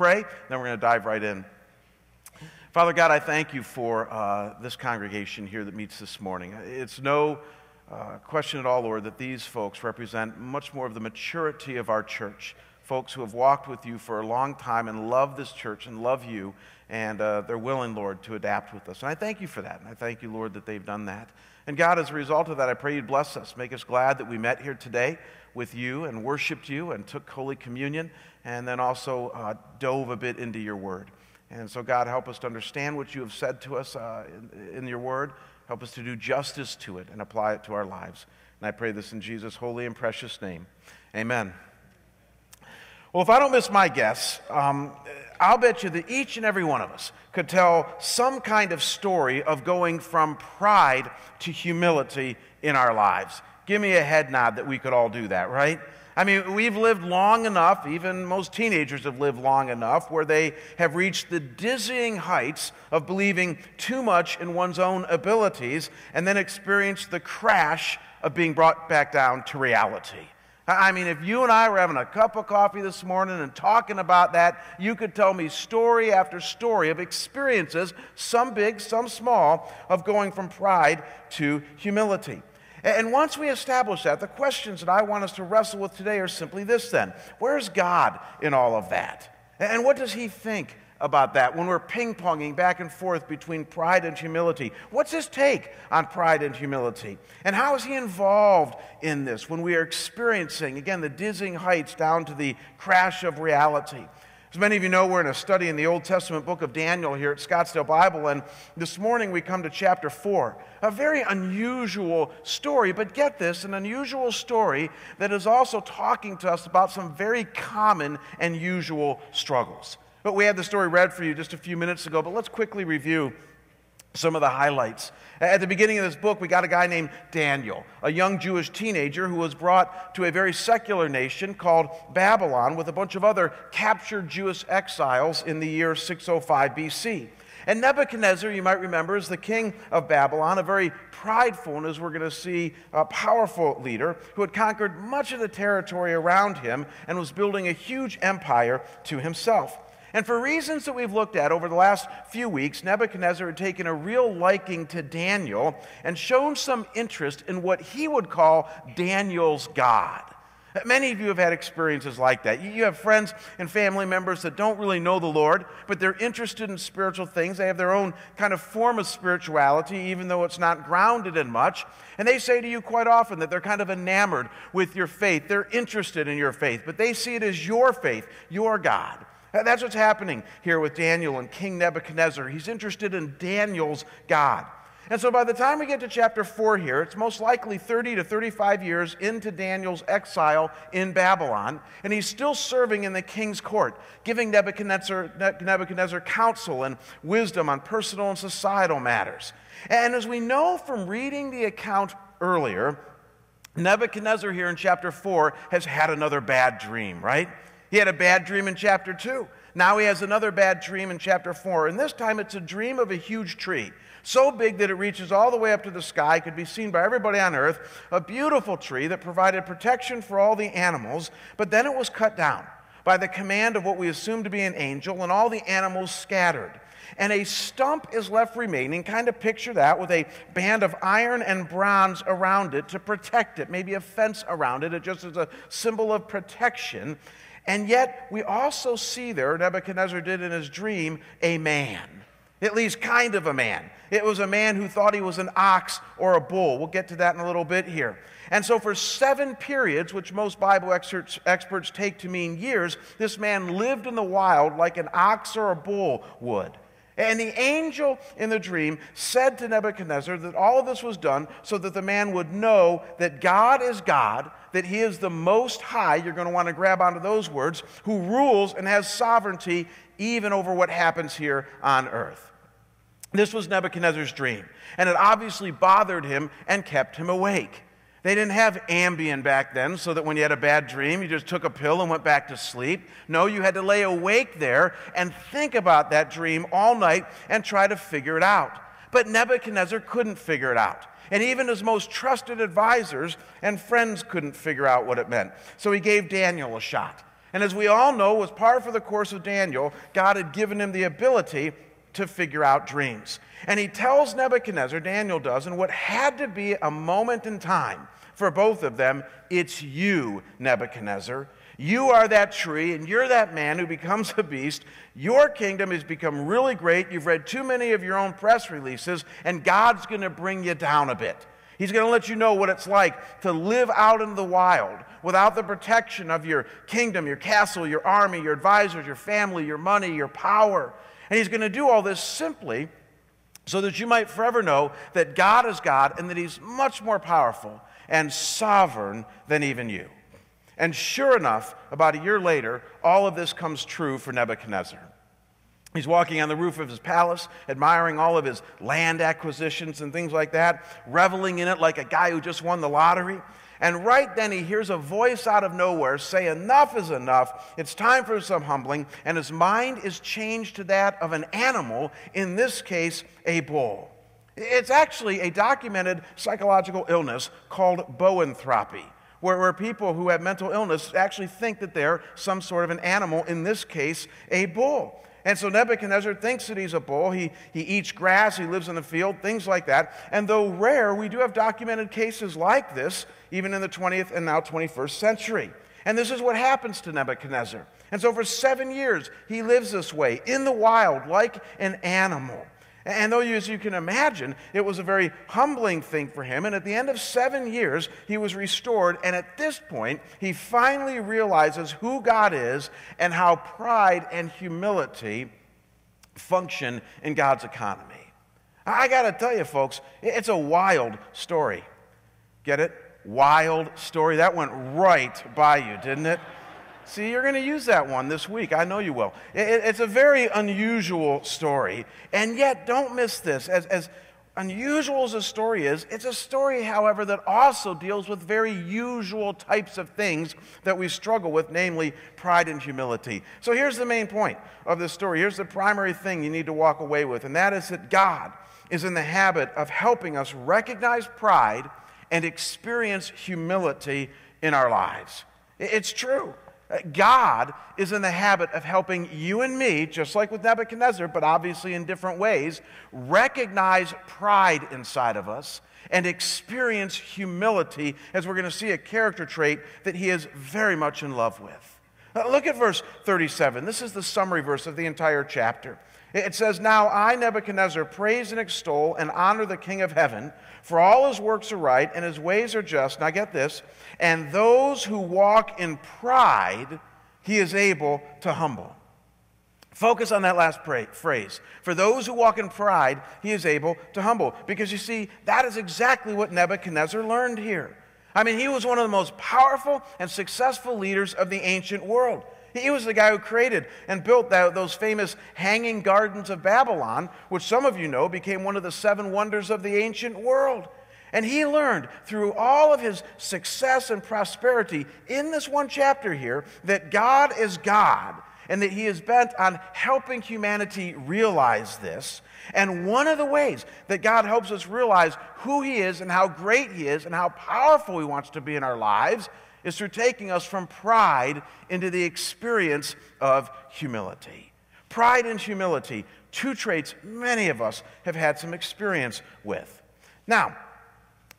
pray, then we're going to dive right in. Father God, I thank you for uh, this congregation here that meets this morning. It's no uh, question at all, Lord, that these folks represent much more of the maturity of our church. Folks who have walked with you for a long time and love this church and love you, and uh, they're willing, Lord, to adapt with us. And I thank you for that. And I thank you, Lord, that they've done that. And God, as a result of that, I pray you'd bless us. Make us glad that we met here today with you and worshiped you and took Holy Communion and then also uh, dove a bit into your word. And so, God, help us to understand what you have said to us uh, in, in, your word. Help us to do justice to it and apply it to our lives. And I pray this in Jesus' holy and precious name. Amen. Well, if I don't miss my guess, um, I'll bet you that each and every one of us could tell some kind of story of going from pride to humility in our lives. Give me a head nod that we could all do that, right? I mean, we've lived long enough, even most teenagers have lived long enough, where they have reached the dizzying heights of believing too much in one's own abilities and then experienced the crash of being brought back down to reality. I mean, if you and I were having a cup of coffee this morning and talking about that, you could tell me story after story of experiences, some big, some small, of going from pride to humility. And once we establish that, the questions that I want us to wrestle with today are simply this then Where's God in all of that? And what does He think about that when we're ping ponging back and forth between pride and humility? What's His take on pride and humility? And how is He involved in this when we are experiencing, again, the dizzying heights down to the crash of reality? As many of you know, we're in a study in the Old Testament book of Daniel here at Scottsdale Bible, and this morning we come to chapter 4. A very unusual story, but get this an unusual story that is also talking to us about some very common and usual struggles. But we had the story read for you just a few minutes ago, but let's quickly review some of the highlights. At the beginning of this book, we got a guy named Daniel, a young Jewish teenager who was brought to a very secular nation called Babylon with a bunch of other captured Jewish exiles in the year 605 BC. And Nebuchadnezzar, you might remember, is the king of Babylon, a very prideful and, as we're going to see, a powerful leader who had conquered much of the territory around him and was building a huge empire to himself. And for reasons that we've looked at over the last few weeks, Nebuchadnezzar had taken a real liking to Daniel and shown some interest in what he would call Daniel's God. Many of you have had experiences like that. You have friends and family members that don't really know the Lord, but they're interested in spiritual things. They have their own kind of form of spirituality, even though it's not grounded in much. And they say to you quite often that they're kind of enamored with your faith. They're interested in your faith, but they see it as your faith, your God. That's what's happening here with Daniel and King Nebuchadnezzar. He's interested in Daniel's God. And so by the time we get to chapter 4 here, it's most likely 30 to 35 years into Daniel's exile in Babylon, and he's still serving in the king's court, giving Nebuchadnezzar, Nebuchadnezzar counsel and wisdom on personal and societal matters. And as we know from reading the account earlier, Nebuchadnezzar here in chapter 4 has had another bad dream, right? He had a bad dream in chapter 2. Now he has another bad dream in chapter 4. And this time it's a dream of a huge tree, so big that it reaches all the way up to the sky, could be seen by everybody on earth. A beautiful tree that provided protection for all the animals, but then it was cut down by the command of what we assume to be an angel, and all the animals scattered. And a stump is left remaining. Kind of picture that with a band of iron and bronze around it to protect it, maybe a fence around it, it just as a symbol of protection. And yet, we also see there, Nebuchadnezzar did in his dream, a man. At least kind of a man. It was a man who thought he was an ox or a bull. We'll get to that in a little bit here. And so, for seven periods, which most Bible experts, take to mean years, this man lived in the wild like an ox or a bull would. And the angel in the dream said to Nebuchadnezzar that all of this was done so that the man would know that God is God, that he is the most high, you're going to want to grab onto those words, who rules and has sovereignty even over what happens here on earth. This was Nebuchadnezzar's dream, and it obviously bothered him and kept him awake. They didn't have Ambien back then, so that when you had a bad dream, you just took a pill and went back to sleep. No, you had to lay awake there and think about that dream all night and try to figure it out. But Nebuchadnezzar couldn't figure it out. And even his most trusted advisors and friends couldn't figure out what it meant. So he gave Daniel a shot. And as we all know, was par for the course of Daniel, God had given him the ability to figure out dreams. And he tells Nebuchadnezzar, Daniel does, in what had to be a moment in time for both of them, it's you, Nebuchadnezzar. You are that tree, and you're that man who becomes a beast. Your kingdom has become really great. You've read too many of your own press releases, and God's going to bring you down a bit. He's going to let you know what it's like to live out in the wild without the protection of your kingdom, your castle, your army, your advisors, your family, your money, your power. And he's going to do all this simply so that you might forever know that God is God and that he's much more powerful and sovereign than even you. And sure enough, about a year later, all of this comes true for Nebuchadnezzar. He's walking on the roof of his palace, admiring all of his land acquisitions and things like that, reveling in it like a guy who just won the lottery. And right then he hears a voice out of nowhere say, Enough is enough. It's time for some humbling. And his mind is changed to that of an animal, in this case, a bull. It's actually a documented psychological illness called boanthropy, where, where people who have mental illness actually think that they're some sort of an animal, in this case, a bull. And so Nebuchadnezzar thinks that he's a bull. He, he eats grass, he lives in the field, things like that. And though rare, we do have documented cases like this, even in the 20th and now 21st century. And this is what happens to Nebuchadnezzar. And so for seven years, he lives this way, in the wild, like an animal. And though, as you can imagine, it was a very humbling thing for him, and at the end of seven years, he was restored. And at this point, he finally realizes who God is and how pride and humility function in God's economy. I got to tell you, folks, it's a wild story. Get it? Wild story. That went right by you, didn't it? See, you're going to use that one this week. I know you will. It, it's a very unusual story. And yet, don't miss this. As, as unusual as the story is, it's a story, however, that also deals with very usual types of things that we struggle with, namely pride and humility. So here's the main point of this story. Here's the primary thing you need to walk away with, and that is that God is in the habit of helping us recognize pride and experience humility in our lives. It's true. God is in the habit of helping you and me, just like with Nebuchadnezzar, but obviously in different ways, recognize pride inside of us and experience humility, as we're going to see a character trait that he is very much in love with. Uh, look at verse 37. This is the summary verse of the entire chapter. It says, Now I, Nebuchadnezzar, praise and extol and honor the King of heaven, for all his works are right and his ways are just. Now get this. And those who walk in pride, he is able to humble. Focus on that last phrase. For those who walk in pride, he is able to humble. Because you see, that is exactly what Nebuchadnezzar learned here. I mean, he was one of the most powerful and successful leaders of the ancient world. He was the guy who created and built that, those famous hanging gardens of Babylon, which some of you know became one of the seven wonders of the ancient world. And he learned through all of his success and prosperity in this one chapter here that God is God and that he is bent on helping humanity realize this. And one of the ways that God helps us realize who he is and how great he is and how powerful he wants to be in our lives is through taking us from pride into the experience of humility. Pride and humility, two traits many of us have had some experience with. Now,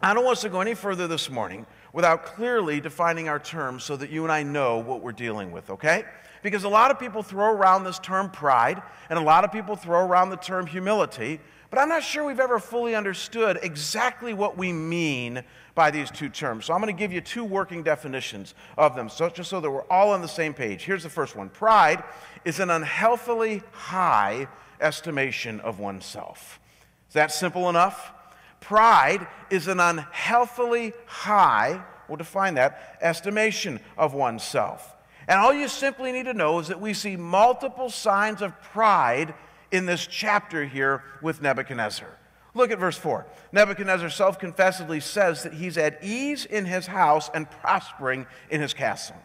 I don't want us to go any further this morning without clearly defining our terms so that you and I know what we're dealing with, okay? Because a lot of people throw around this term pride, and a lot of people throw around the term humility, but I'm not sure we've ever fully understood exactly what we mean by these two terms. So I'm going to give you two working definitions of them, so, just so that we're all on the same page. Here's the first one Pride is an unhealthily high estimation of oneself. Is that simple enough? Pride is an unhealthily high, we'll define that, estimation of oneself. And all you simply need to know is that we see multiple signs of pride in this chapter here with Nebuchadnezzar. Look at verse 4. Nebuchadnezzar self confessedly says that he's at ease in his house and prospering in his castle.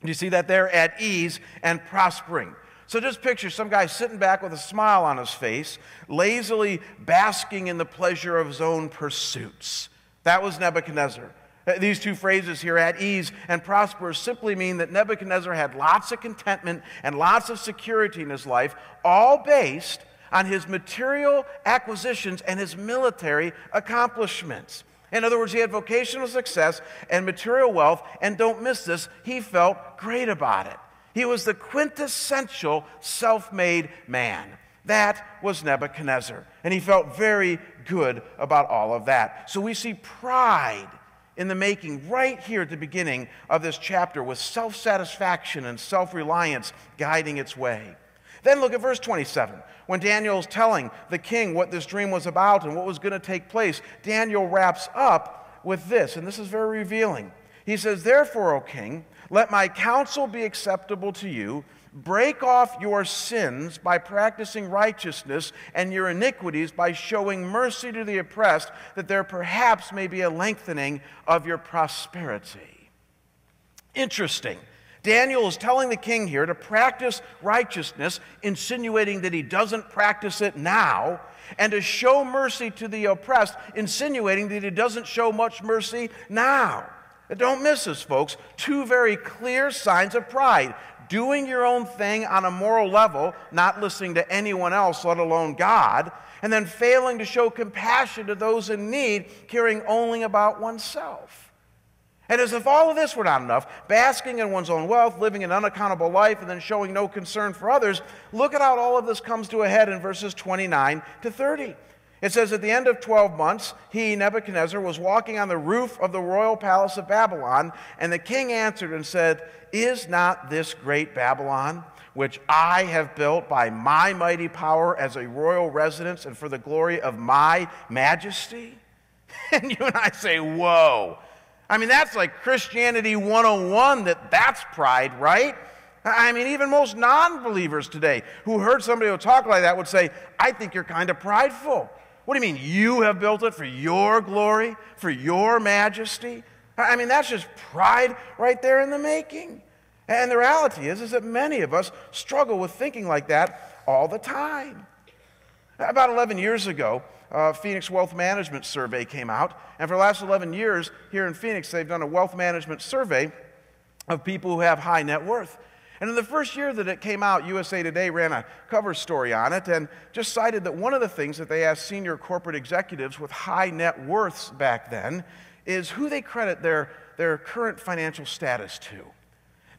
Do you see that there? At ease and prospering. So just picture some guy sitting back with a smile on his face, lazily basking in the pleasure of his own pursuits. That was Nebuchadnezzar. These two phrases here, at ease and prosper, simply mean that Nebuchadnezzar had lots of contentment and lots of security in his life, all based on his material acquisitions and his military accomplishments. In other words, he had vocational success and material wealth, and don't miss this, he felt great about it. He was the quintessential self made man. That was Nebuchadnezzar. And he felt very good about all of that. So we see pride in the making right here at the beginning of this chapter with self satisfaction and self reliance guiding its way. Then look at verse 27. When Daniel is telling the king what this dream was about and what was going to take place, Daniel wraps up with this, and this is very revealing. He says, Therefore, O king, let my counsel be acceptable to you Break off your sins by practicing righteousness and your iniquities by showing mercy to the oppressed, that there perhaps may be a lengthening of your prosperity. Interesting. Daniel is telling the king here to practice righteousness, insinuating that he doesn't practice it now, and to show mercy to the oppressed, insinuating that he doesn't show much mercy now. Don't miss this, folks. Two very clear signs of pride doing your own thing on a moral level, not listening to anyone else, let alone God, and then failing to show compassion to those in need, caring only about oneself. And as if all of this were not enough, basking in one's own wealth, living an unaccountable life, and then showing no concern for others, look at how all of this comes to a head in verses 29 to 30. It says, At the end of 12 months, he, Nebuchadnezzar, was walking on the roof of the royal palace of Babylon, and the king answered and said, Is not this great Babylon, which I have built by my mighty power as a royal residence and for the glory of my majesty? And you and I say, Whoa. I mean, that's like Christianity 101, that that's pride, right? I mean, even most non believers today who heard somebody who talk like that would say, I think you're kind of prideful. What do you mean? You have built it for your glory, for your majesty? I mean, that's just pride right there in the making. And the reality is, is that many of us struggle with thinking like that all the time. About 11 years ago, a Phoenix Wealth Management Survey came out. And for the last 11 years here in Phoenix, they've done a wealth management survey of people who have high net worth. And in the first year that it came out, USA Today ran a cover story on it and just cited that one of the things that they asked senior corporate executives with high net worths back then is who they credit their, their current financial status to.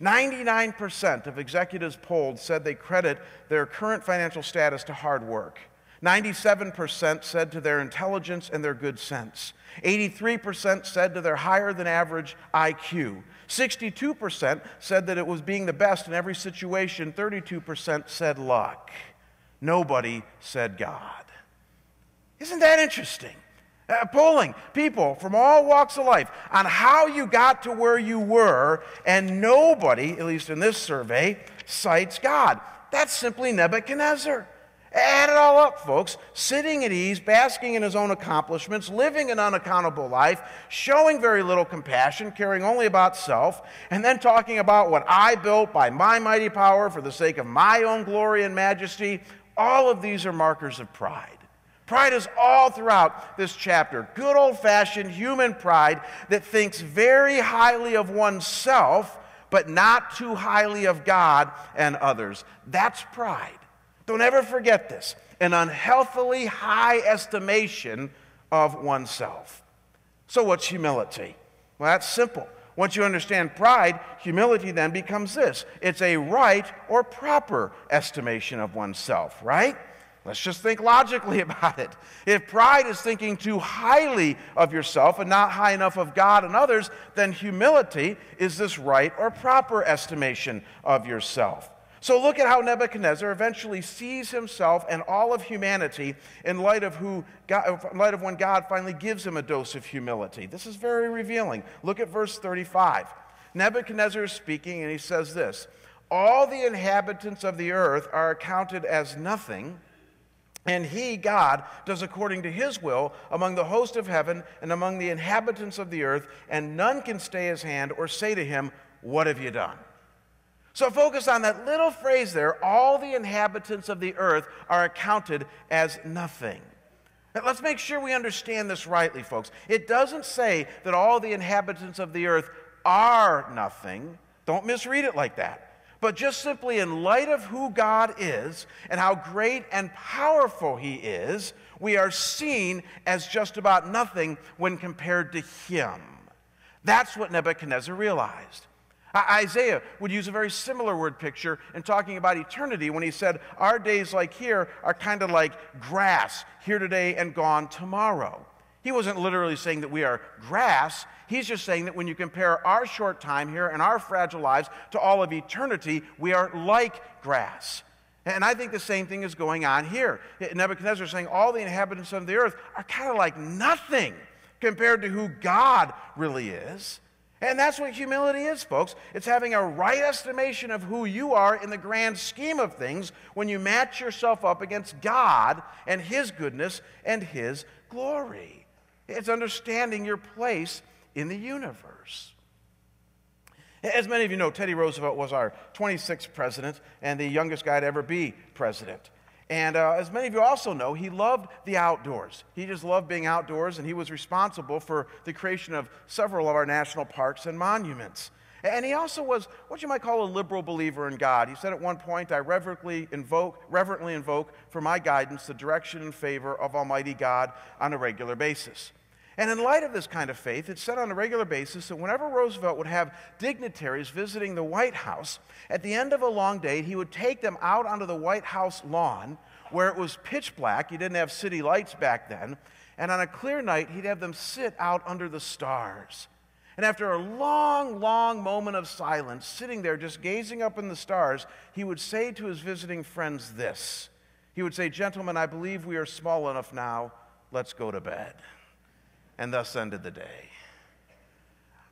99% of executives polled said they credit their current financial status to hard work. 97% said to their intelligence and their good sense. 83% said to their higher than average IQ. 62% said that it was being the best in every situation. 32% said luck. Nobody said God. Isn't that interesting? Uh, polling people from all walks of life on how you got to where you were, and nobody, at least in this survey, cites God. That's simply Nebuchadnezzar. Add it all up, folks. Sitting at ease, basking in his own accomplishments, living an unaccountable life, showing very little compassion, caring only about self, and then talking about what I built by my mighty power for the sake of my own glory and majesty. All of these are markers of pride. Pride is all throughout this chapter. Good old fashioned human pride that thinks very highly of oneself, but not too highly of God and others. That's pride. Don't ever forget this an unhealthily high estimation of oneself. So, what's humility? Well, that's simple. Once you understand pride, humility then becomes this it's a right or proper estimation of oneself, right? Let's just think logically about it. If pride is thinking too highly of yourself and not high enough of God and others, then humility is this right or proper estimation of yourself. So look at how Nebuchadnezzar eventually sees himself and all of humanity in light of, who God, in light of when God finally gives him a dose of humility. This is very revealing. Look at verse 35. Nebuchadnezzar is speaking and he says this All the inhabitants of the earth are accounted as nothing. And he, God, does according to his will among the host of heaven and among the inhabitants of the earth, and none can stay his hand or say to him, What have you done? So focus on that little phrase there all the inhabitants of the earth are accounted as nothing. Let's make sure we understand this rightly, folks. It doesn't say that all the inhabitants of the earth are nothing. Don't misread it like that. But just simply in light of who God is and how great and powerful He is, we are seen as just about nothing when compared to Him. That's what Nebuchadnezzar realized. Uh, Isaiah would use a very similar word picture in talking about eternity when he said, Our days like here are kind of like grass, here today and gone tomorrow. He wasn't literally saying that we are grass. He's just saying that when you compare our short time here and our fragile lives to all of eternity, we are like grass. And I think the same thing is going on here. Nebuchadnezzar is saying all the inhabitants of the earth are kind of like nothing compared to who God really is. And that's what humility is, folks. It's having a right estimation of who you are in the grand scheme of things when you match yourself up against God and His goodness and His glory. It's understanding your place in the universe. As many of you know, Teddy Roosevelt was our 26th president and the youngest guy to ever be president. And uh, as many of you also know, he loved the outdoors. He just loved being outdoors, and he was responsible for the creation of several of our national parks and monuments. And he also was what you might call a liberal believer in God. He said at one point, I reverently invoke, reverently invoke for my guidance the direction and favor of Almighty God on a regular basis. And in light of this kind of faith, it's said on a regular basis that whenever Roosevelt would have dignitaries visiting the White House, at the end of a long day, he would take them out onto the White House lawn where it was pitch black. You didn't have city lights back then. And on a clear night, he'd have them sit out under the stars. And after a long, long moment of silence, sitting there just gazing up in the stars, he would say to his visiting friends this. He would say, Gentlemen, I believe we are small enough now. Let's go to bed and thus ended the day.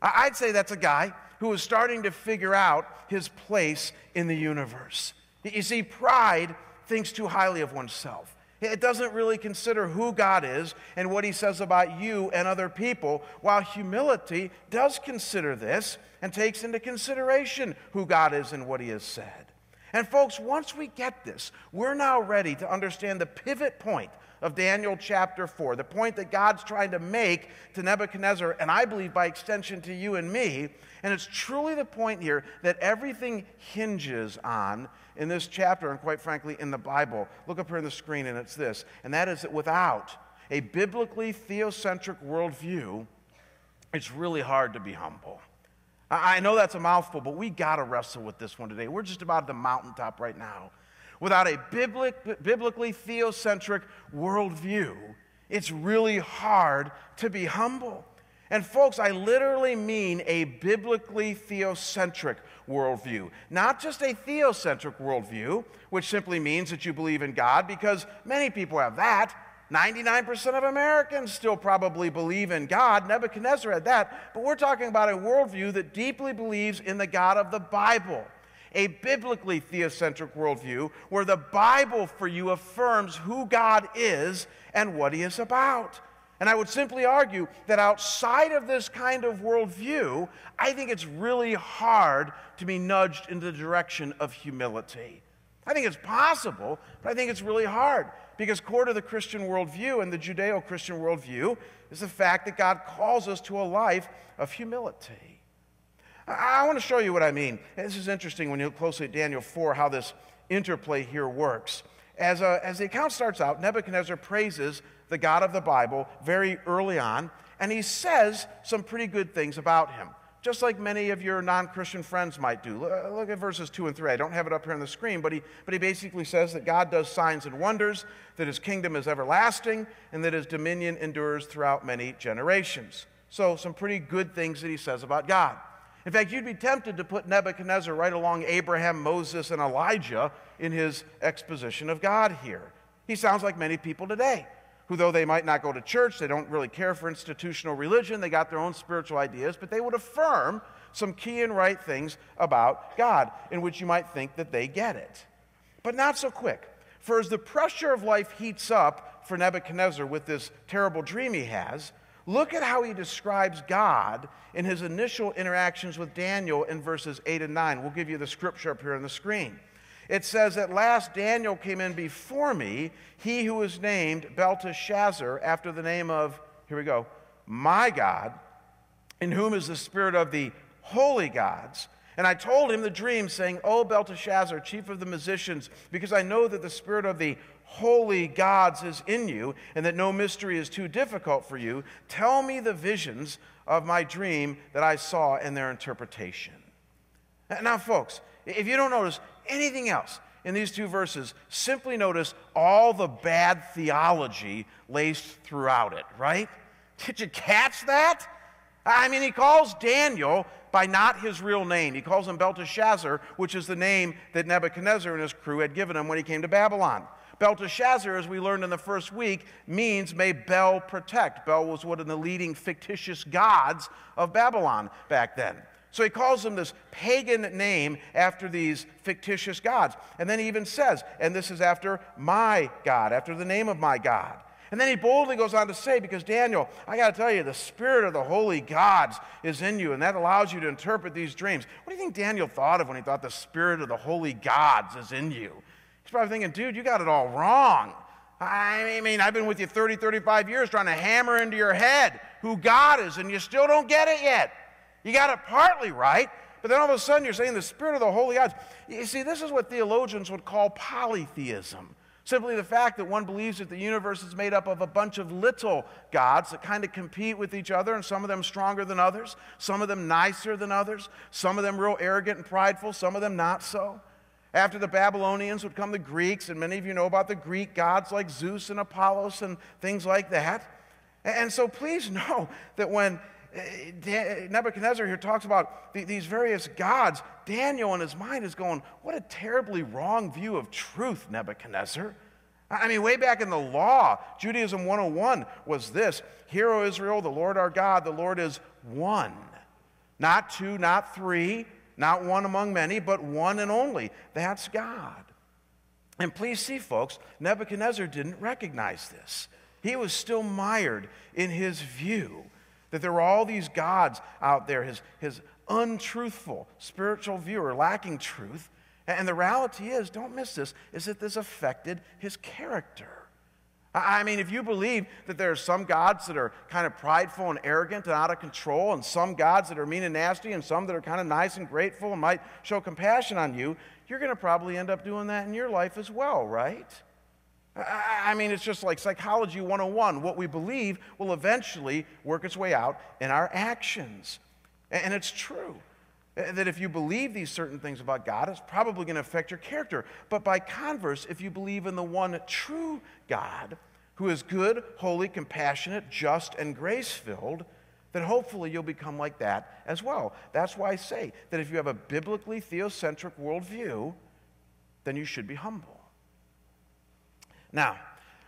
I'd say that's a guy who was starting to figure out his place in the universe. You see, pride thinks too highly of oneself. It doesn't really consider who God is and what he says about you and other people, while humility does consider this and takes into consideration who God is and what he has said. And, folks, once we get this, we're now ready to understand the pivot point of Daniel chapter 4, the point that God's trying to make to Nebuchadnezzar, and I believe by extension to you and me. And it's truly the point here that everything hinges on in this chapter, and quite frankly, in the Bible. Look up here on the screen, and it's this, and that is that without a biblically theocentric worldview, it's really hard to be humble. I know that's a mouthful, but we got to wrestle with this one today. We're just about at the mountaintop right now without a biblic, biblically theocentric worldview, it's really hard to be humble. And, folks, I literally mean a biblically theocentric worldview, not just a theocentric worldview, which simply means that you believe in God, because many people have that. 99% of Americans still probably believe in God. Nebuchadnezzar had that. But we're talking about a worldview that deeply believes in the God of the Bible a biblically theocentric worldview where the Bible for you affirms who God is and what He is about. And I would simply argue that outside of this kind of worldview, I think it's really hard to be nudged in the direction of humility. I think it's possible, but I think it's really hard because core to the Christian worldview and the Judeo Christian worldview is the fact that God calls us to a life of humility. I want to show you what I mean. This is interesting when you look closely at Daniel 4, how this interplay here works. As, uh, as the account starts out, Nebuchadnezzar praises the God of the Bible very early on, and he says some pretty good things about him, just like many of your non Christian friends might do. Look at verses 2 and 3. I don't have it up here on the screen, but he, but he basically says that God does signs and wonders, that his kingdom is everlasting, and that his dominion endures throughout many generations. So, some pretty good things that he says about God. In fact, you'd be tempted to put Nebuchadnezzar right along Abraham, Moses, and Elijah in his exposition of God here. He sounds like many people today, who, though they might not go to church, they don't really care for institutional religion, they got their own spiritual ideas, but they would affirm some key and right things about God, in which you might think that they get it. But not so quick. For as the pressure of life heats up for Nebuchadnezzar with this terrible dream he has, Look at how he describes God in his initial interactions with Daniel in verses 8 and 9. We'll give you the scripture up here on the screen. It says, At last Daniel came in before me, he who was named Belteshazzar, after the name of, here we go, my God, in whom is the spirit of the holy gods. And I told him the dream, saying, O Belteshazzar, chief of the musicians, because I know that the spirit of the holy gods is in you, and that no mystery is too difficult for you, tell me the visions of my dream that I saw and their interpretation. Now, folks, if you don't notice anything else in these two verses, simply notice all the bad theology laced throughout it, right? Did you catch that? I mean, he calls Daniel by not his real name. He calls him Belteshazzar, which is the name that Nebuchadnezzar and his crew had given him when he came to Babylon. Belteshazzar, as we learned in the first week, means may Bel protect. Bel was one of the leading fictitious gods of Babylon back then. So he calls them this pagan name after these fictitious gods. And then he even says, and this is after my God, after the name of my God. And then he boldly goes on to say, because Daniel, I got to tell you, the spirit of the holy gods is in you, and that allows you to interpret these dreams. What do you think Daniel thought of when he thought the spirit of the holy gods is in you? He's probably thinking, dude, you got it all wrong. I mean, I've been with you 30, 35 years trying to hammer into your head who God is, and you still don't get it yet. You got it partly right, but then all of a sudden you're saying the spirit of the holy God. You see, this is what theologians would call polytheism. Simply the fact that one believes that the universe is made up of a bunch of little gods that kind of compete with each other, and some of them stronger than others, some of them nicer than others, some of them real arrogant and prideful, some of them not so. After the Babylonians would come the Greeks, and many of you know about the Greek gods like Zeus and Apollos and things like that. And so please know that when eh, Nebuchadnezzar here talks about these various gods, Daniel in his mind is going, What a terribly wrong view of truth, Nebuchadnezzar. I mean, way back in the law, Judaism 101 was this Hear, O Israel, the Lord our God, the Lord is one. Not two, not three, not one among many, but one and only. That's God. And please see, folks, Nebuchadnezzar didn't recognize this. He was still mired in his view that there were all these gods out there, his, his untruthful spiritual view or lacking truth. And the reality is, don't miss this, is that this affected his character. I mean, if you believe that there are some gods that are kind of prideful and arrogant and out of control, and some gods that are mean and nasty, and some that are kind of nice and grateful and might show compassion on you, you're going to probably end up doing that in your life as well, right? I mean, it's just like psychology 101. What we believe will eventually work its way out in our actions. And it's true Eh, that if you believe these certain things about God, it's probably going to affect your character. But by converse, if you believe in the one true God, who is good, holy, compassionate, just, and grace filled, then hopefully you'll become like that as well. That's why I say that if you have a biblically theocentric worldview, then you should be humble. Now,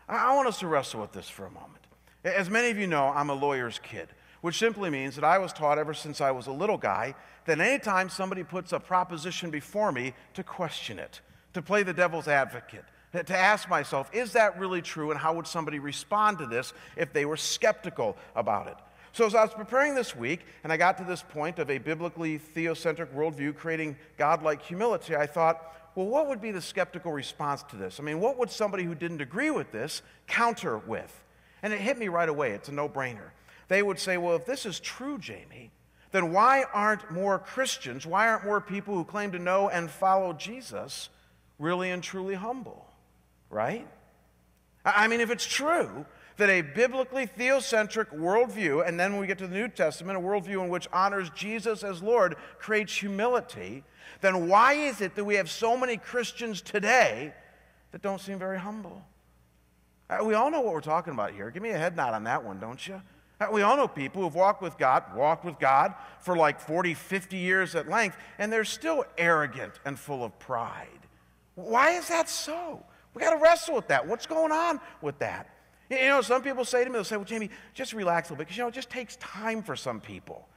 I want us to wrestle with this for a moment. As many of you know, I'm a lawyer's kid which simply means that I was taught ever since I was a little guy that anytime somebody puts a proposition before me, to question it, to play the devil's advocate, to ask myself, is that really true, and how would somebody respond to this if they were skeptical about it? So, as I was preparing this week, and I got to this point of a biblically theocentric worldview creating godlike humility, I thought, well, what would be the skeptical response to this? I mean, what would somebody who didn't agree with this counter with? And it hit me right away. It's a no brainer they would say, well, if this is true, Jamie, then why aren't more Christians, why aren't more people who claim to know and follow Jesus really and truly humble? Right? I mean, if it's true that a biblically theocentric worldview, and then when we get to the New Testament, a worldview in which honors Jesus as Lord creates humility, then why is it that we have so many Christians today that don't seem very humble? Uh, we all know what we're talking about here. Give me a head nod on that one, don't you? We all know people who've walked with God, walked with God for like 40, 50 years at length, and they're still arrogant and full of pride. Why is that so? We got to wrestle with that. What's going on with that? You know, some people say to me, they'll say, Well, Jamie, just relax a little bit, because, you know, it just takes time for some people.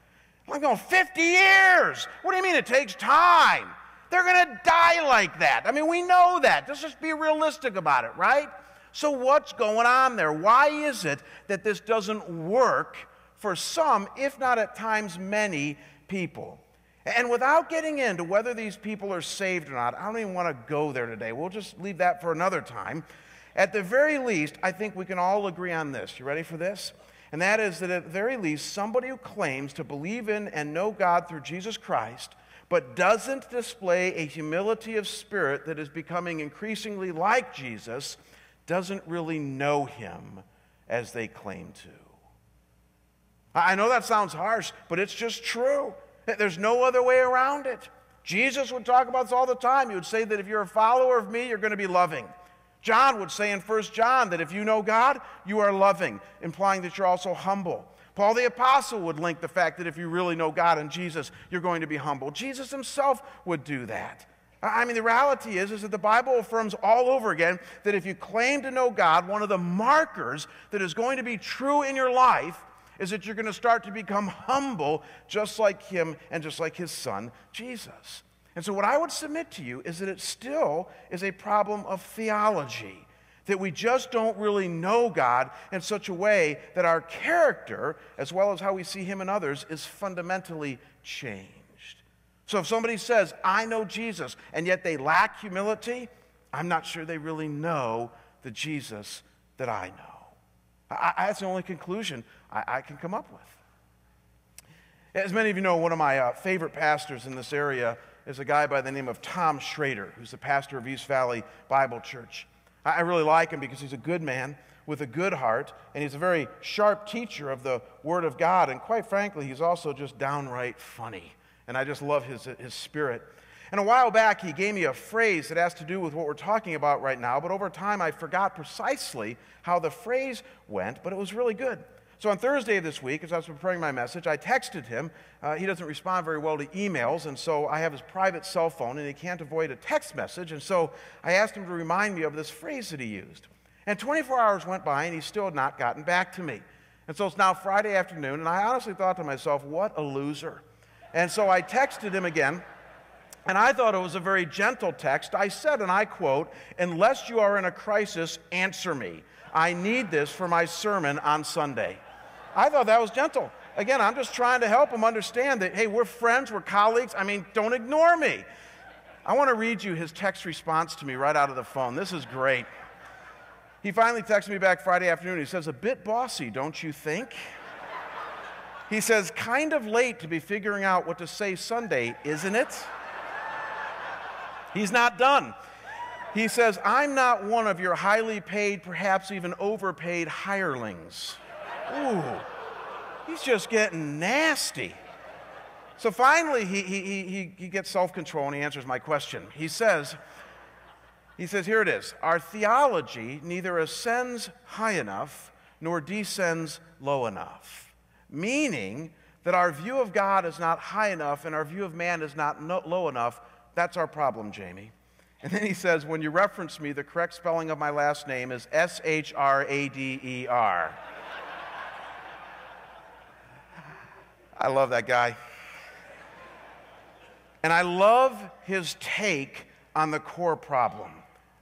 I'm going, 50 years? What do you mean it takes time? They're going to die like that. I mean, we know that. Let's just be realistic about it, right? So, what's going on there? Why is it that this doesn't work for some, if not at times many people? And without getting into whether these people are saved or not, I don't even want to go there today. We'll just leave that for another time. At the very least, I think we can all agree on this. You ready for this? And that is that at the very least, somebody who claims to believe in and know God through Jesus Christ, but doesn't display a humility of spirit that is becoming increasingly like Jesus, doesn't really know him as they claim to. I know that sounds harsh, but it's just true. There's no other way around it. Jesus would talk about this all the time. He would say that if you're a follower of me, you're going to be loving. John would say in 1 John that if you know God, you are loving, implying that you're also humble. Paul the Apostle would link the fact that if you really know God and Jesus, you're going to be humble. Jesus himself would do that. I mean, the reality is, is that the Bible affirms all over again that if you claim to know God, one of the markers that is going to be true in your life is that you're going to start to become humble just like him and just like his son, Jesus. And so, what I would submit to you is that it still is a problem of theology. That we just don't really know God in such a way that our character, as well as how we see Him and others, is fundamentally changed. So, if somebody says, I know Jesus, and yet they lack humility, I'm not sure they really know the Jesus that I know. I, that's the only conclusion I, I, can come up with. As many of you know, one of my uh, favorite pastors in this area is a guy by the name of Tom Shrader, who's the pastor of East Valley Bible Church. I really like him because he's a good man with a good heart, and he's a very sharp teacher of the Word of God. And quite frankly, he's also just downright funny. And I just love his, his spirit. And a while back, he gave me a phrase that has to do with what we're talking about right now, but over time, I forgot precisely how the phrase went, but it was really good. So on Thursday of this week, as I was preparing my message, I texted him. Uh, he doesn't respond very well to emails, and so I have his private cell phone, and he can't avoid a text message. And so I asked him to remind me of this phrase that he used. And 24 hours went by, and he still had not gotten back to me. And so it's now Friday afternoon, and I honestly thought to myself, what a loser. And so I texted him again. And I thought it was a very gentle text. I said, and I quote, Unless you are in a crisis, answer me. I need this for my sermon on Sunday. I thought that was gentle. Again, I'm just trying to help him understand that, hey, we're friends, we're colleagues. I mean, don't ignore me. I want to read you his text response to me right out of the phone. This is great. He finally texted me back Friday afternoon. He says, A bit bossy, don't you think? He says, Kind of late to be figuring out what to say Sunday, isn't it? He's not done. He says, I'm not one of your highly paid, perhaps even overpaid hirelings. Ooh, he's just getting nasty. So finally, he, he, he, he gets self control and he answers my question. He says, he says, here it is Our theology neither ascends high enough nor descends low enough, meaning that our view of God is not high enough and our view of man is not no, low enough. That's our problem, Jamie. And then he says, when you reference me, the correct spelling of my last name is S H R A D E R. I love that guy. And I love his take on the core problem.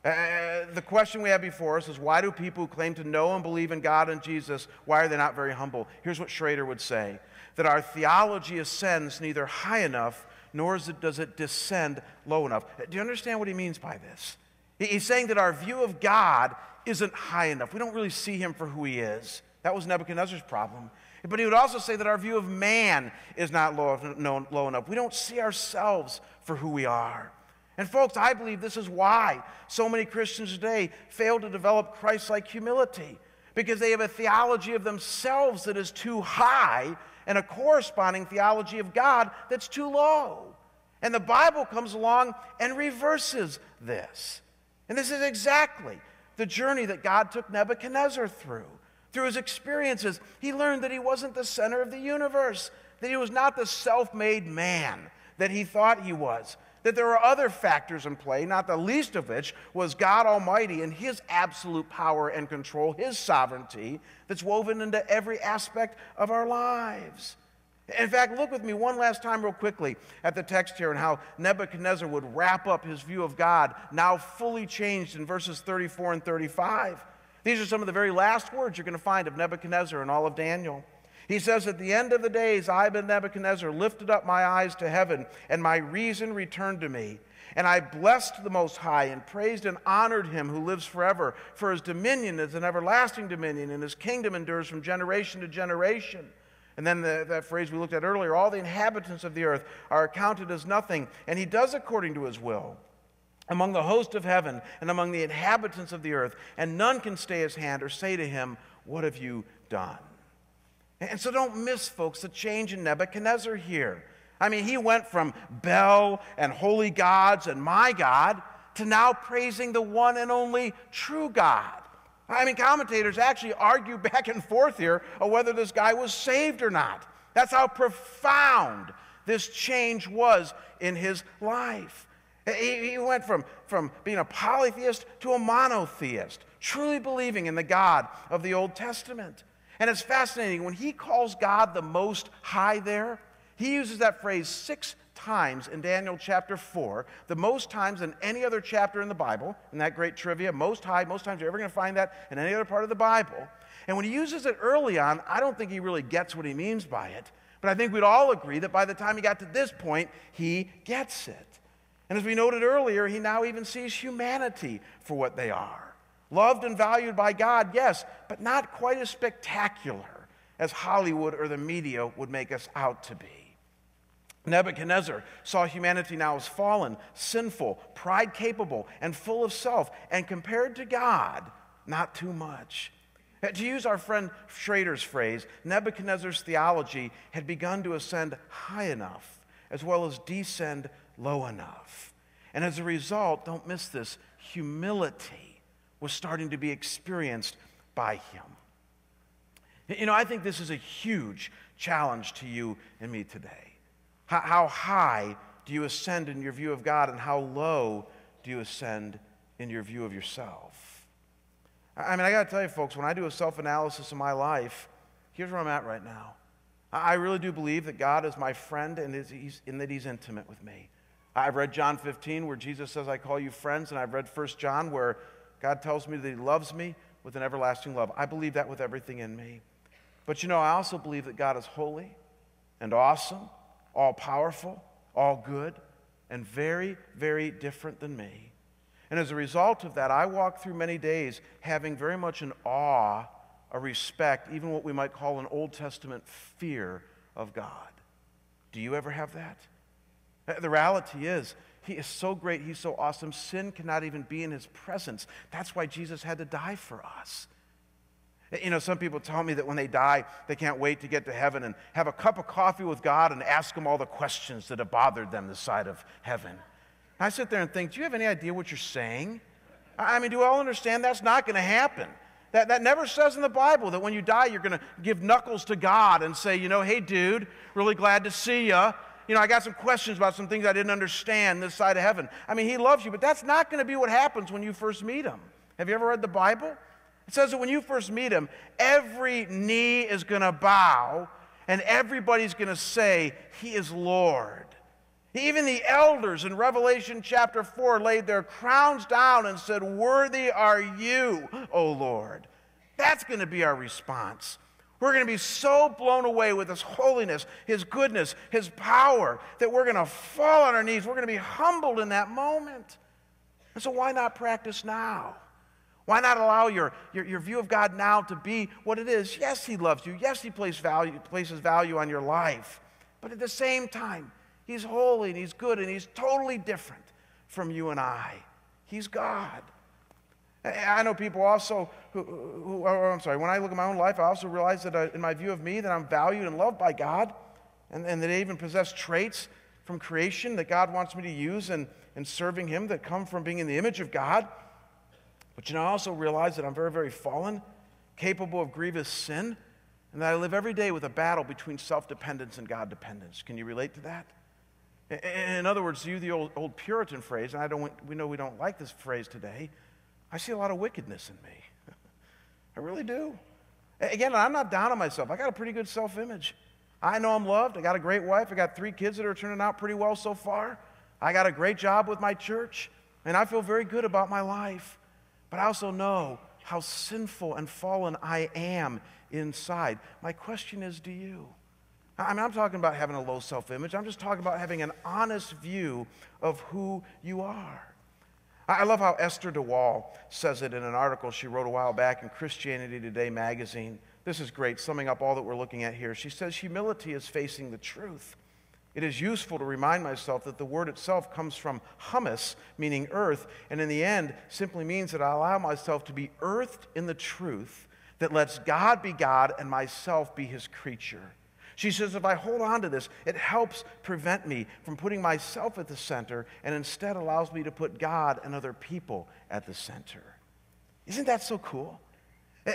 Uh, the question we have before us is why do people who claim to know and believe in God and Jesus, why are they not very humble? Here's what Shrader would say that our theology ascends neither high enough nor it, does it descend low enough. Do you understand what he means by this? He's saying that our view of God isn't high enough. We don't really see him for who he is. That was Nebuchadnezzar's problem. But he would also say that our view of man is not low, low enough. We don't see ourselves for who we are. And, folks, I believe this is why so many Christians today fail to develop Christ like humility because they have a theology of themselves that is too high and a corresponding theology of God that's too low. And the Bible comes along and reverses this. And this is exactly the journey that God took Nebuchadnezzar through. Through his experiences, he learned that he wasn't the center of the universe, that he was not the self made man that he thought he was, that there were other factors in play, not the least of which was God Almighty and his absolute power and control, his sovereignty that's woven into every aspect of our lives. In fact, look with me one last time, real quickly, at the text here and how Nebuchadnezzar would wrap up his view of God, now fully changed in verses 34 and 35. These are some of the very last words you're going to find of Nebuchadnezzar and all of Daniel. He says, At the end of the days, I, Ben Nebuchadnezzar, lifted up my eyes to heaven, and my reason returned to me. And I blessed the Most High and praised and honored him who lives forever, for his dominion is an everlasting dominion, and his kingdom endures from generation to generation. And then the, that phrase we looked at earlier all the inhabitants of the earth are accounted as nothing, and he does according to his will among the host of heaven and among the inhabitants of the earth, and none can stay his hand or say to him, What have you done? And so don't miss, folks, the change in Nebuchadnezzar here. I mean, he went from Bel and holy gods and my God to now praising the one and only true God. I mean, commentators actually argue back and forth here of whether this guy was saved or not. That's how profound this change was in his life. He, he went from, from being a polytheist to a monotheist, truly believing in the God of the Old Testament. And it's fascinating. When he calls God the Most High there, he uses that phrase six times in Daniel chapter 4, the most times in any other chapter in the Bible, in that great trivia, most high, most times you're ever going to find that in any other part of the Bible. And when he uses it early on, I don't think he really gets what he means by it. But I think we'd all agree that by the time he got to this point, he gets it. And as we noted earlier, he now even sees humanity for what they are. Loved and valued by God, yes, but not quite as spectacular as Hollywood or the media would make us out to be. Nebuchadnezzar saw humanity now as fallen, sinful, pride capable, and full of self, and compared to God, not too much. To use our friend Shrader's phrase, Nebuchadnezzar's theology had begun to ascend high enough as well as descend low enough. And as a result, don't miss this humility was starting to be experienced by him. You know, I think this is a huge challenge to you and me today. How, high do you ascend in your view of God, and how low do you ascend in your view of yourself? I mean, I got to tell you, folks, when I do a self analysis of my life, here's where I'm at right now. I really do believe that God is my friend and, is, and that He's intimate with me. I've read John 15 where Jesus says, I call you friends, and I've read 1 John where God tells me that He loves me with an everlasting love. I believe that with everything in me. But you know, I also believe that God is holy and awesome, all powerful, all good, and very, very different than me. And as a result of that, I walk through many days having very much an awe, a respect, even what we might call an Old Testament fear of God. Do you ever have that? The reality is, he is so great. He's so awesome. Sin cannot even be in his presence. That's why Jesus had to die for us. You know, some people tell me that when they die, they can't wait to get to heaven and have a cup of coffee with God and ask him all the questions that have bothered them this side of heaven. I sit there and think, do you have any idea what you're saying? I mean, do we all understand that's not going to happen? That, that never says in the Bible that when you die, you're going to give knuckles to God and say, you know, hey, dude, really glad to see you you know, I got some questions about some things I didn't understand this side of heaven. I mean, He loves you, but that's not going to be what happens when you first meet Him. Have you ever read the Bible? It says that when you first meet Him, every knee is going to bow and everybody's going to say, He is Lord. Even the elders in Revelation chapter 4 laid their crowns down and said, Worthy are you, O Lord. That's going to be our response. We're going to be so blown away with His holiness, His goodness, His power, that we're going to fall on our knees. We're going to be humbled in that moment. And so, why not practice now? Why not allow your, your, your, view of God now to be what it is? Yes, He loves you. Yes, He places value, places value on your life. But at the same time, He's holy and He's good and He's totally different from you and I. He's God. I know people also who, who oh, I'm sorry, when I look at my own life, I also realize that I, uh, in my view of me, that I'm valued and loved by God, and, and that I even possess traits from creation that God wants me to use in, in serving Him that come from being in the image of God. But you know, I also realize that I'm very, very fallen, capable of grievous sin, and that I live every day with a battle between self dependence and God dependence. Can you relate to that? In other words, use the old, old Puritan phrase, and I don't, we know we don't like this phrase today, I see a lot of wickedness in me. I really do. Again, I'm not down on myself. I got a pretty good self image. I know I'm loved. I got a great wife. I got three kids that are turning out pretty well so far. I got a great job with my church, and I feel very good about my life. But I also know how sinful and fallen I am inside. My question is do you? I mean, I'm talking about having a low self image. I'm just talking about having an honest view of who you are. I love how Esther de Waal says it in an article she wrote a while back in Christianity Today magazine. This is great, summing up all that we're looking at here. She says, Humility is facing the truth. It is useful to remind myself that the word itself comes from humus, meaning earth, and in the end simply means that I allow myself to be earthed in the truth that lets God be God and myself be his creature. She says, if I hold on to this, it helps prevent me from putting myself at the center and instead allows me to put God and other people at the center. Isn't that so cool?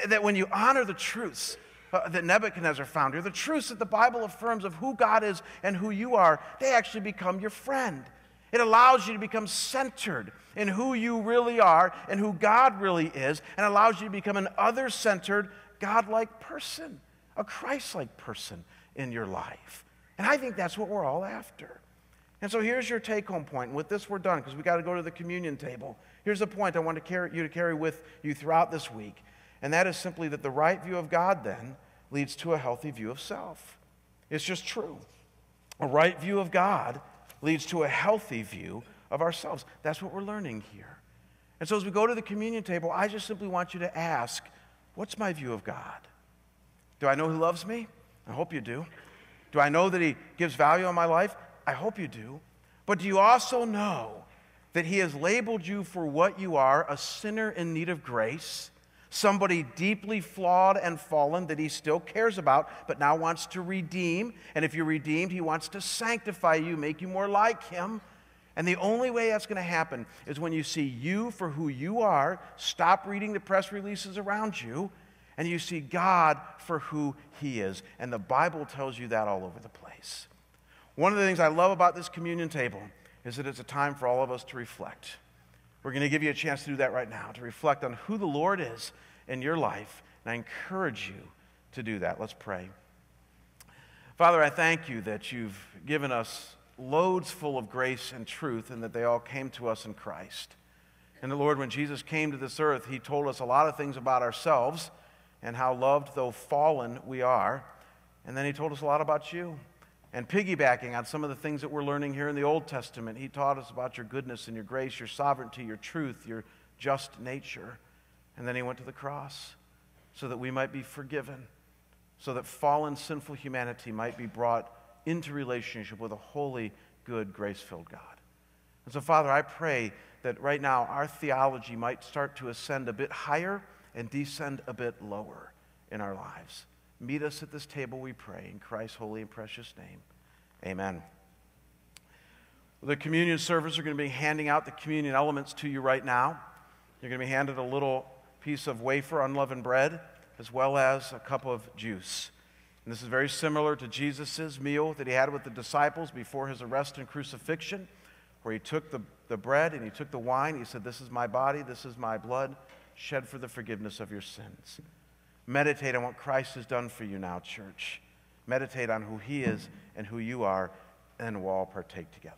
That when you honor the truths uh, that Nebuchadnezzar found here, the truths that the Bible affirms of who God is and who you are, they actually become your friend. It allows you to become centered in who you really are and who God really is, and allows you to become an other centered, God like person, a Christ like person in your life. And I think that's what we're all after. And so here's your take home point. And with this, we're done because we got to go to the communion table. Here's a point I want to carry, you to carry with you throughout this week. And that is simply that the right view of God then leads to a healthy view of self. It's just true. A right view of God leads to a healthy view of ourselves. That's what we're learning here. And so as we go to the communion table, I just simply want you to ask, what's my view of God? Do I know He loves me? I hope you do. Do I know that He gives value in my life? I hope you do. But do you also know that He has labeled you for what you are a sinner in need of grace? somebody deeply flawed and fallen that he still cares about, but now wants to redeem. And if you're redeemed, he wants to sanctify you, make you more like him. And the only way that's going to happen is when you see you for who you are, stop reading the press releases around you, and you see God for who he is. And the Bible tells you that all over the place. One of the things I love about this communion table is that it's a time for all of us to reflect. We're going to give you a chance to do that right now, to reflect on who the Lord is in your life. And I encourage you to do that. Let's pray. Father, I thank you that you've given us loads full of grace and truth and that they all came to us in Christ. And the Lord, when Jesus came to this earth, he told us a lot of things about ourselves and how loved, though fallen, we are. And then he told us a lot about you. And piggybacking on some of the things that we're learning here in the Old Testament, he taught us about your goodness and your grace, your sovereignty, your truth, your just nature. And then he went to the cross so that we might be forgiven, so that fallen, sinful humanity might be brought into relationship with a holy, good, grace filled God. And so, Father, I pray that right now our theology might start to ascend a bit higher and descend a bit lower in our lives. Meet us at this table, we pray, in Christ's holy and precious name. Amen. The communion servers are going to be handing out the communion elements to you right now. You're going to be handed a little piece of wafer, unleavened bread, as well as a cup of juice. And this is very similar to Jesus' meal that he had with the disciples before his arrest and crucifixion, where he took the, the bread and he took the wine. He said, This is my body, this is my blood, shed for the forgiveness of your sins. Meditate on what Christ has done for you now, church. Meditate on who He is and who you are, and we'll all partake together.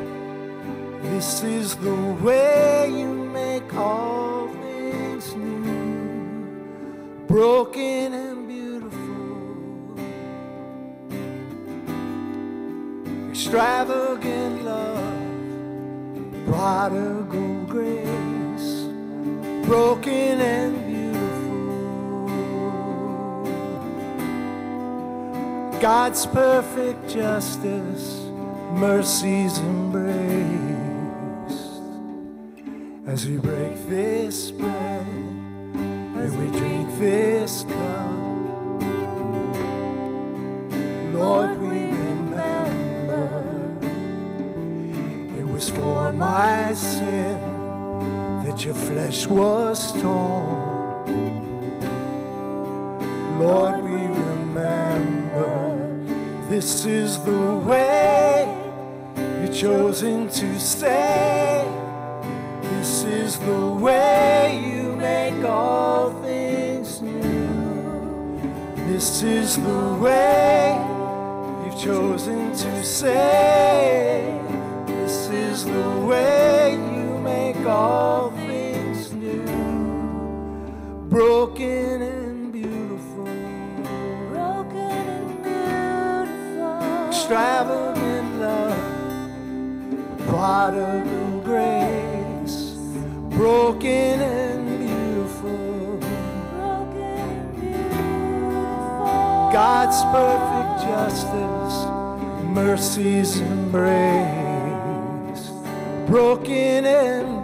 This is the way you make all things new. Broken and beautiful. extravagant love, prodigal grace, broken and beautiful. God's perfect justice, mercy's embraced as we break this bread and we drink this cup. Lord, we remember it was for my sin that your flesh was torn. Lord, we remember this is the way you've chosen to stay. Is the way you make all things new. This is the way you've chosen to say. This is the way you make all things new. Broken and beautiful. broken and beautiful. Extravagant love. Prodigal grace. Broken and beautiful. God's perfect justice, mercies embrace, broken and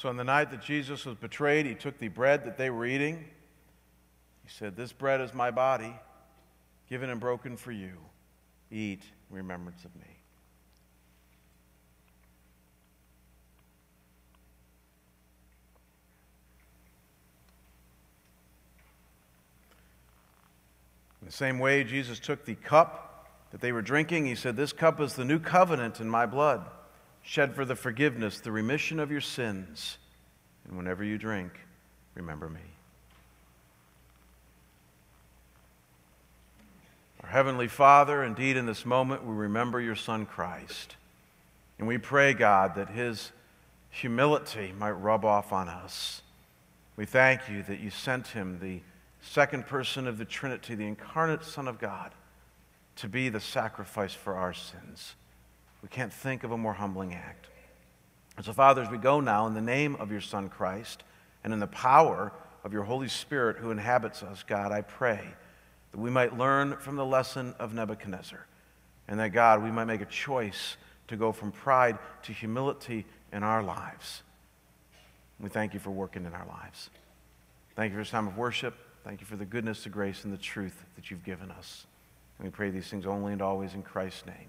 So, on the night that Jesus was betrayed, he took the bread that they were eating. He said, This bread is my body, given and broken for you. Eat in remembrance of me. In the same way, Jesus took the cup that they were drinking. He said, This cup is the new covenant in my blood, shed for the forgiveness, the remission of your sins. And whenever you drink, remember me. Our Heavenly Father, indeed, in this moment, we remember your Son Christ. And we pray, God, that his humility might rub off on us. We thank you that you sent him, the second person of the Trinity, the incarnate Son of God, to be the sacrifice for our sins. We can't think of a more humbling act. And so, Father, as we go now in the name of your Son Christ and in the power of your Holy Spirit who inhabits us, God, I pray that we might learn from the lesson of Nebuchadnezzar and that, God, we might make a choice to go from pride to humility in our lives. We thank you for working in our lives. Thank you for this time of worship. Thank you for the goodness, the grace, and the truth that you've given us. And we pray these things only and always in Christ's name.